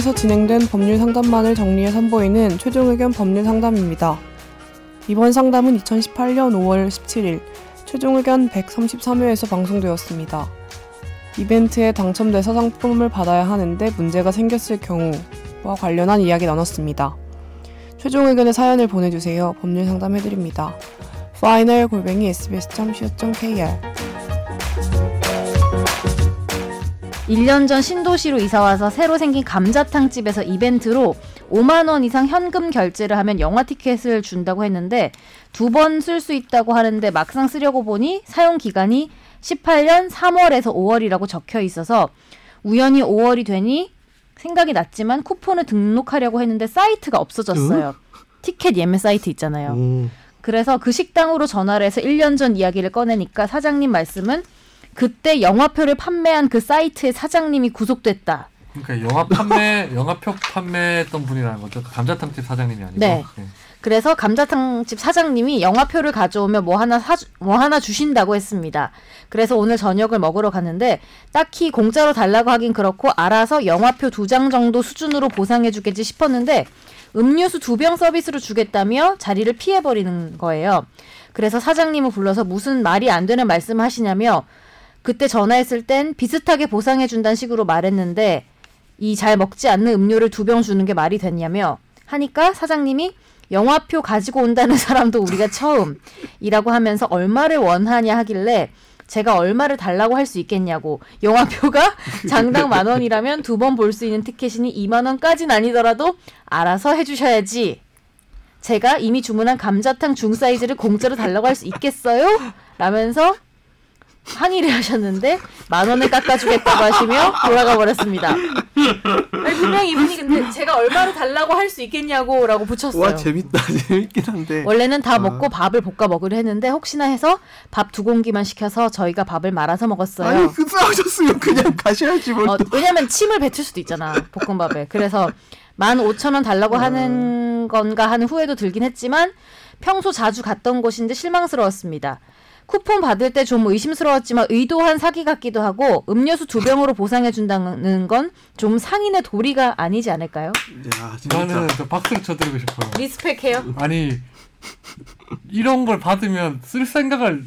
법원에서 진행된 법률 상담만을 정리해 선보이는 최종 의견 법률 상담입니다. 이번 상담은 2018년 5월 17일 최종 의견 133회에서 방송되었습니다. 이벤트에 당첨돼서 상품을 받아야 하는데 문제가 생겼을 경우와 관련한 이야기 나눴습니다. 최종 의견의 사연을 보내주세요. 법률 상담해드립니다. final 골뱅이 sbs.co.kr 1년 전 신도시로 이사와서 새로 생긴 감자탕 집에서 이벤트로 5만 원 이상 현금 결제를 하면 영화 티켓을 준다고 했는데 두 번 쓸 수 있다고 하는데 막상 쓰려고 보니 사용 기간이 18년 3월에서 5월이라고 적혀 있어서 우연히 5월이 되니 생각이 났지만 쿠폰을 등록하려고 했는데 사이트가 없어졌어요. 티켓 예매 사이트 있잖아요. 오. 그래서 그 식당으로 전화를 해서 1년 전 이야기를 꺼내니까 사장님 말씀은 그때 영화표를 판매한 그 사이트의 사장님이 구속됐다. 그러니까 영화 판매 영화표 판매했던 분이라는 거죠. 그 감자탕집 사장님이 아니고. 네. 그래서 감자탕집 사장님이 영화표를 가져오면 뭐 하나 사, 뭐 하나 주신다고 했습니다. 그래서 오늘 저녁을 먹으러 갔는데 딱히 공짜로 달라고 하긴 그렇고 알아서 영화표 두 장 정도 수준으로 보상해 주겠지 싶었는데 음료수 두 병 서비스로 주겠다며 자리를 피해 버리는 거예요. 그래서 사장님을 불러서 무슨 말이 안 되는 말씀을 하시냐며 그때 전화했을 땐 비슷하게 보상해 준다는 식으로 말했는데 이 잘 먹지 않는 음료를 두 병 주는 게 말이 됐냐며 하니까 사장님이 영화표 가지고 온다는 사람도 우리가 처음이라고 하면서 얼마를 원하냐 하길래 제가 얼마를 달라고 할 수 있겠냐고 영화표가 장당 만 원이라면 두 번 볼 수 있는 티켓이니 2만 원까지는 아니더라도 알아서 해주셔야지 제가 이미 주문한 감자탕 중 사이즈를 공짜로 달라고 할 수 있겠어요? 라면서 항의를 하셨는데 만 원을 깎아주겠다고 하시며 돌아가 버렸습니다. 아니, 분명히 이분이 근데 제가 얼마를 달라고 할 수 있겠냐고라고 붙였어요. 와 재밌다 재밌긴 한데 원래는 다 아. 먹고 밥을 볶아 먹으려 했는데 혹시나 해서 밥 두 공기만 시켜서 저희가 밥을 말아서 먹었어요. 아니 그 싸우셨으면 그냥 가셔야지 뭘 어, 또. 왜냐면 침을 뱉을 수도 있잖아 볶음밥에. 그래서 만 오천 원 달라고 음. 하는 건가 하는 후회도 들긴 했지만 평소 자주 갔던 곳인데 실망스러웠습니다. 쿠폰 받을 때 좀 의심스러웠지만 의도한 사기 같기도 하고 음료수 두 병으로 보상해 준다는 건 좀 상인의 도리가 아니지 않을까요? 야 진짜 나는 저 박수를 쳐드리고 싶어요. 리스펙해요. 아니 이런 걸 받으면 쓸 생각을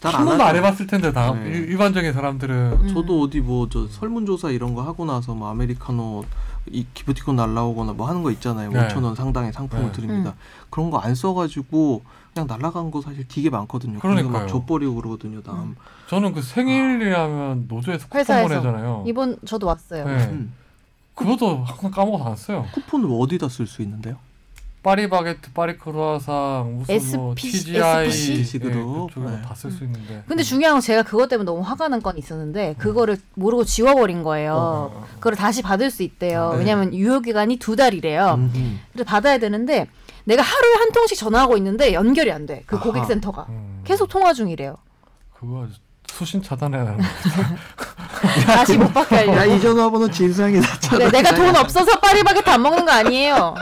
잘한안 번도 안. 해봤을 텐데 다 네. 일- 일반적인 사람들은 음. 저도 어디 뭐 저 설문조사 이런 거 하고 나서 뭐 아메리카노 이 기프티콘 날라오거나 뭐 하는 거 있잖아요. 네. 5천 원 상당의 상품을 네. 드립니다. 음. 그런 거 안 써가지고 그냥 날라간 거 사실 되게 많거든요. 그러니까요. 줘버리고 그러거든요. 다음. 음. 저는 그 생일이라면 노조에서 쿠폰 회사에서. 보내잖아요. 이번 저도 왔어요. 네. 음. 그것도 항상 까먹어서 안 써요. 쿠폰을 뭐 어디다 쓸 수 있는데요? 파리바게트, 파리크루아상, 무슨 뭐 TGI SPC 그룹. 그쪽에 네. 다쓸 수 있는데. 근데 중요한 건 제가 그것 때문에 너무 화가 난 건 있었는데 그거를 모르고 지워버린 거예요. 어. 그걸 다시 받을 수 있대요. 네. 왜냐면 유효 기간이 두 달이래요. 음. 그래서 받아야 되는데 내가 하루에 한 통씩 전화하고 있는데 연결이 안 돼. 그 아하. 고객센터가 음. 계속 통화 중이래요. 그거 수신 차단해야 하는 다시 못 받게 하려고. 야 이 전화번호 진상이 났잖아. 네, 내가 돈 없어서 파리바게트 안 먹는 거 아니에요.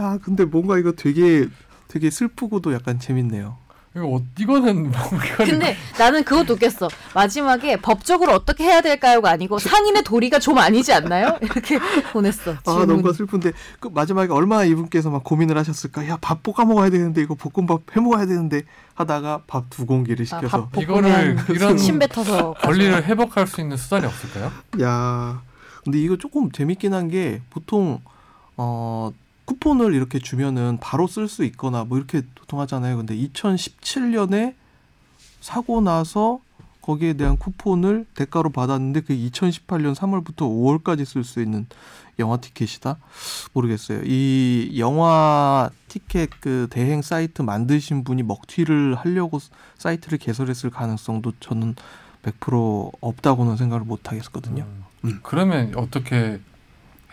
야 근데 뭔가 이거 되게 되게 슬프고도 약간 재밌네요. 이거 어, 이거는 뭐 이거는 근데 나는 그것도 웃겼어. 마지막에 법적으로 어떻게 해야 될까요가 아니고 상인의 도리가 좀 아니지 않나요? 이렇게 보냈어. 아. 너무 슬픈데 그 마지막에 얼마나 이분께서 막 고민을 하셨을까? 야밥 볶아 먹어야 되는데 이거 볶음밥 해 먹어야 되는데 하다가 밥 두 공기를 아, 시켜서 밥 이거를 이런 침 뱉어서 권리를 회복할 수 있는 수단이 없을까요? 야 근데 이거 조금 재밌긴 한 게 보통 어 쿠폰을 이렇게 주면은 바로 쓸 수 있거나 뭐 이렇게 보통 하잖아요. 근데 2017년에 사고 나서 거기에 대한 쿠폰을 대가로 받았는데 그 2018년 3월부터 5월까지 쓸 수 있는 영화 티켓이다. 모르겠어요. 이 영화 티켓 그 대행 사이트 만드신 분이 먹튀를 하려고 사이트를 개설했을 가능성도 저는 100% 없다고는 생각을 못 하겠거든요. 음. 음. 그러면 어떻게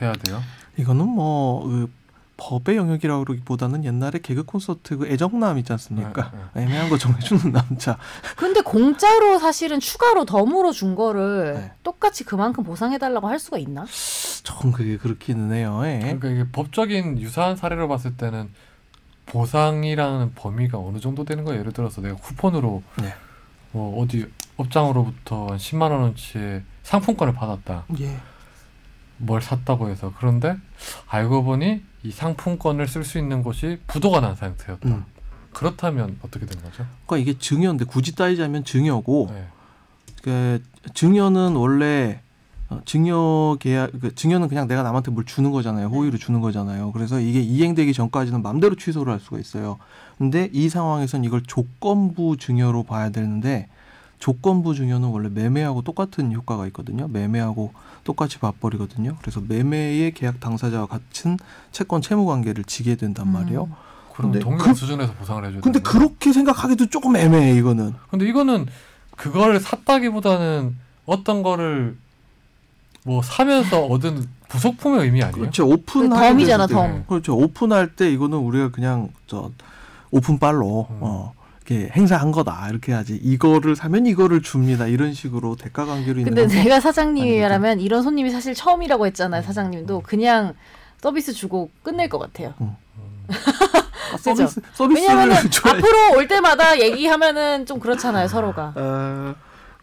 해야 돼요? 이거는 뭐 그, 법의 영역이라고 그러기보다는 옛날에 개그 콘서트 그 애정남 있지 않습니까? 네, 애매한 거 정해주는 남자. 근데 공짜로 사실은 추가로 덤으로 준 거를 네. 똑같이 그만큼 보상해달라고 할 수가 있나? 전 그게 그렇기는 해요. 예. 그러니까 이게 법적인 유사한 사례로 봤을 때는 보상이라는 범위가 어느 정도 되는 거예요? 예를 들어서 내가 쿠폰으로 네. 뭐 어디 업장으로부터 한 10만 원어치의 상품권을 받았다. 예. 뭘 샀다고 해서 그런데 알고 보니 이 상품권을 쓸 수 있는 곳이 부도가 난 상태였다. 음. 그렇다면 어떻게 되는 거죠? 그러니까 이게 증여인데 굳이 따지자면 증여고 네. 그 증여는 원래 어, 증여 계약 그 증여는 그냥 내가 남한테 뭘 주는 거잖아요. 호의로 주는 거잖아요. 그래서 이게 이행되기 전까지는 마음대로 취소를 할 수가 있어요. 근데 이 상황에선 이걸 조건부 증여로 봐야 되는데 조건부 증여는 원래 매매하고 똑같은 효과가 있거든요. 매매하고 똑같이 봐버리거든요. 그래서 매매의 계약 당사자와 같은 채권 채무 관계를 지게 된단 말이에요. 그럼 근데 동일한 그- 수준에서 보상을 해줘야 근데 되는 거예요? 그렇게 생각하기도 조금 애매해 이거는. 근데 이거는 그걸 샀다기보다는 어떤 거를 뭐 사면서 얻은 부속품의 의미 아니에요? 그렇죠. 오픈 그 덤이잖아, 덤. 그렇죠. 오픈할 때 이거는 우리가 그냥 저 오픈빨로 음. 어 이렇게 행사한 거다 이렇게 하지. 이거를 사면 이거를 줍니다. 이런 식으로 대가 관계로 있는 근데 건 내가 사장님이라면 이런 손님이 사실 처음이라고 했잖아요. 음. 사장님도 그냥 서비스 주고 끝낼 것 같아요. 음. 아, 서비스 줘야 앞으로 올 때마다 얘기하면은 좀 그렇잖아요, 서로가. 어,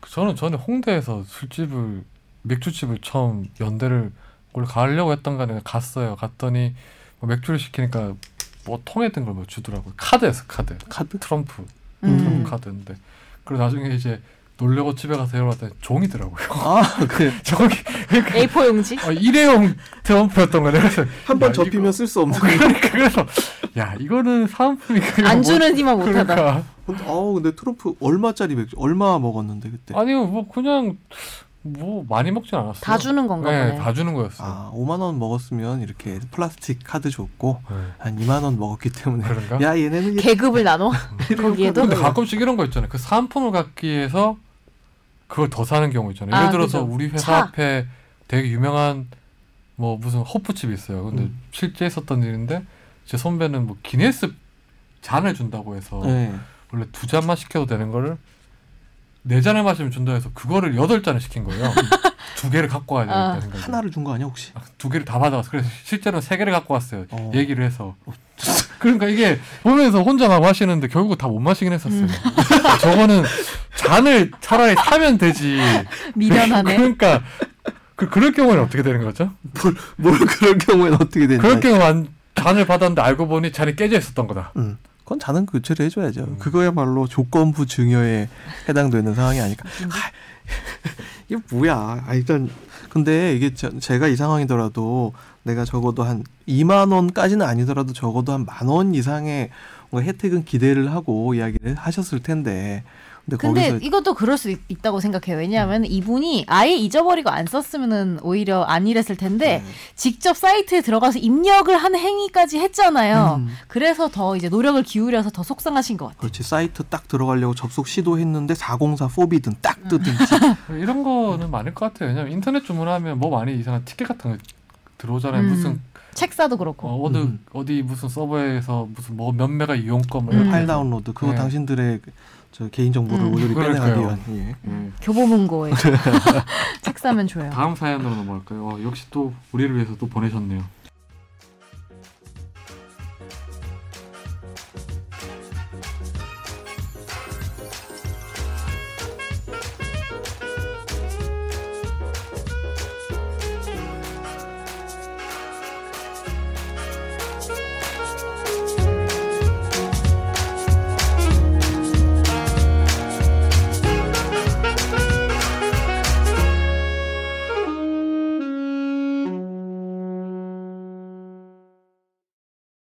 저는 전에 홍대에서 술집을 맥주집을 처음 연대를 원래 가려고 했던 거 아니라 갔어요. 갔더니 뭐 맥주를 시키니까 뭐 통에 든 걸 뭐 주더라고요. 카드였어 카드. 카드 트럼프 음. 트럼프 카드인데 그리고 나중에 이제 놀려고 집에 가서 열어봤더니 종이더라고요. 아, 그 종이 A4 용지? 어, 일회용 트럼프였던 거예요. 그래서 한번 야, 접히면 쓸 수 없는. 그러니까 그래서 야 이거는 사은품이 안 뭐- 주는 이만 못하다. 그러니까 근데 아우 근데 트럼프 얼마짜리 맥주 얼마 먹었는데 그때? 아니요 뭐 그냥 뭐 많이 먹진 않았어요. 다 주는 건가 네, 보네. 다 주는 거였어요. 아, 5만 원 먹었으면 이렇게 플라스틱 카드 줬고 네. 한 2만 원 먹었기 때문에 그런가? 야 얘네는 계급을 나눠? 거기에도? 근데 가끔씩 이런 거 있잖아요. 그 사은품을 갖기 위해서 그걸 더 사는 경우 있잖아요. 예를 아, 들어서 그죠. 우리 회사 차. 앞에 되게 유명한 뭐 무슨 호프집이 있어요. 근데 음. 실제 있었던 일인데 제 선배는 뭐 기네스 잔을 준다고 해서 네. 원래 두 잔만 시켜도 되는 거를 네 잔을 마시면 준다 해서 그거를 여덟 잔을 시킨 거예요. 두 개를 갖고 와야 아. 되겠다 생각. 하나를 준 거 아니야 혹시? 두 개를 다 받아왔어. 그래서 실제로는 세 개를 갖고 왔어요. 어. 얘기를 해서. 그러니까 이게 보면서 혼자 막 마시는데 결국 다 못 마시긴 했었어요. 저거는 잔을 차라리 사면 되지. 미련하네. 그러니까 그 그럴 경우는 어떻게 되는 거죠? 뭘, 뭘 그럴 경우에는 어떻게 되냐? 그럴 경우는 잔을 받았는데 알고 보니 잔이 깨져 있었던 거다. 음. 그건 자는 교체를 해줘야죠. 음. 그거야말로 조건부 증여에 해당되는 상황이 아닐까. 하, 이게 뭐야? 아, 일단 근데 이게 저- 제가 이 상황이더라도 내가 적어도 한 2만 원까지는 아니더라도 적어도 한 만 원 이상의 혜택은 기대를 하고 이야기를 하셨을 텐데. 근데, 근데 거기서 이것도 그럴 수 있, 다고 생각해요. 왜냐하면 이분이 아예 잊어버리고 안 썼으면은 오히려 안 이랬을 텐데 네. 직접 사이트에 들어가서 입력을 한 행위까지 했잖아요. 음. 그래서 더 이제 노력을 기울여서 더 속상하신 것 같아요. 그렇지 사이트 딱 들어가려고 접속 시도했는데 404 forbidden 딱 음. 뜨든지 이런 거는 많을 것 같아요. 왜냐면 인터넷 주문하면 뭐 많이 이상한 티켓 같은 거 들어오잖아요. 음. 무슨 책 사도 그렇고. 어, 어디 음. 어디 무슨 서버에서 무슨 뭐 몇 메가 이용권 뭐 음. 파일 다운로드 그거 네. 당신들의 그- 저 개인 정보를 음. 빼내가기 그러니까요. 위한 예. 음. 교보문고에 책 사면 줘요. 다음 사연으로 넘어갈까요? 어, 역시 또 우리를 위해서 또 보내셨네요.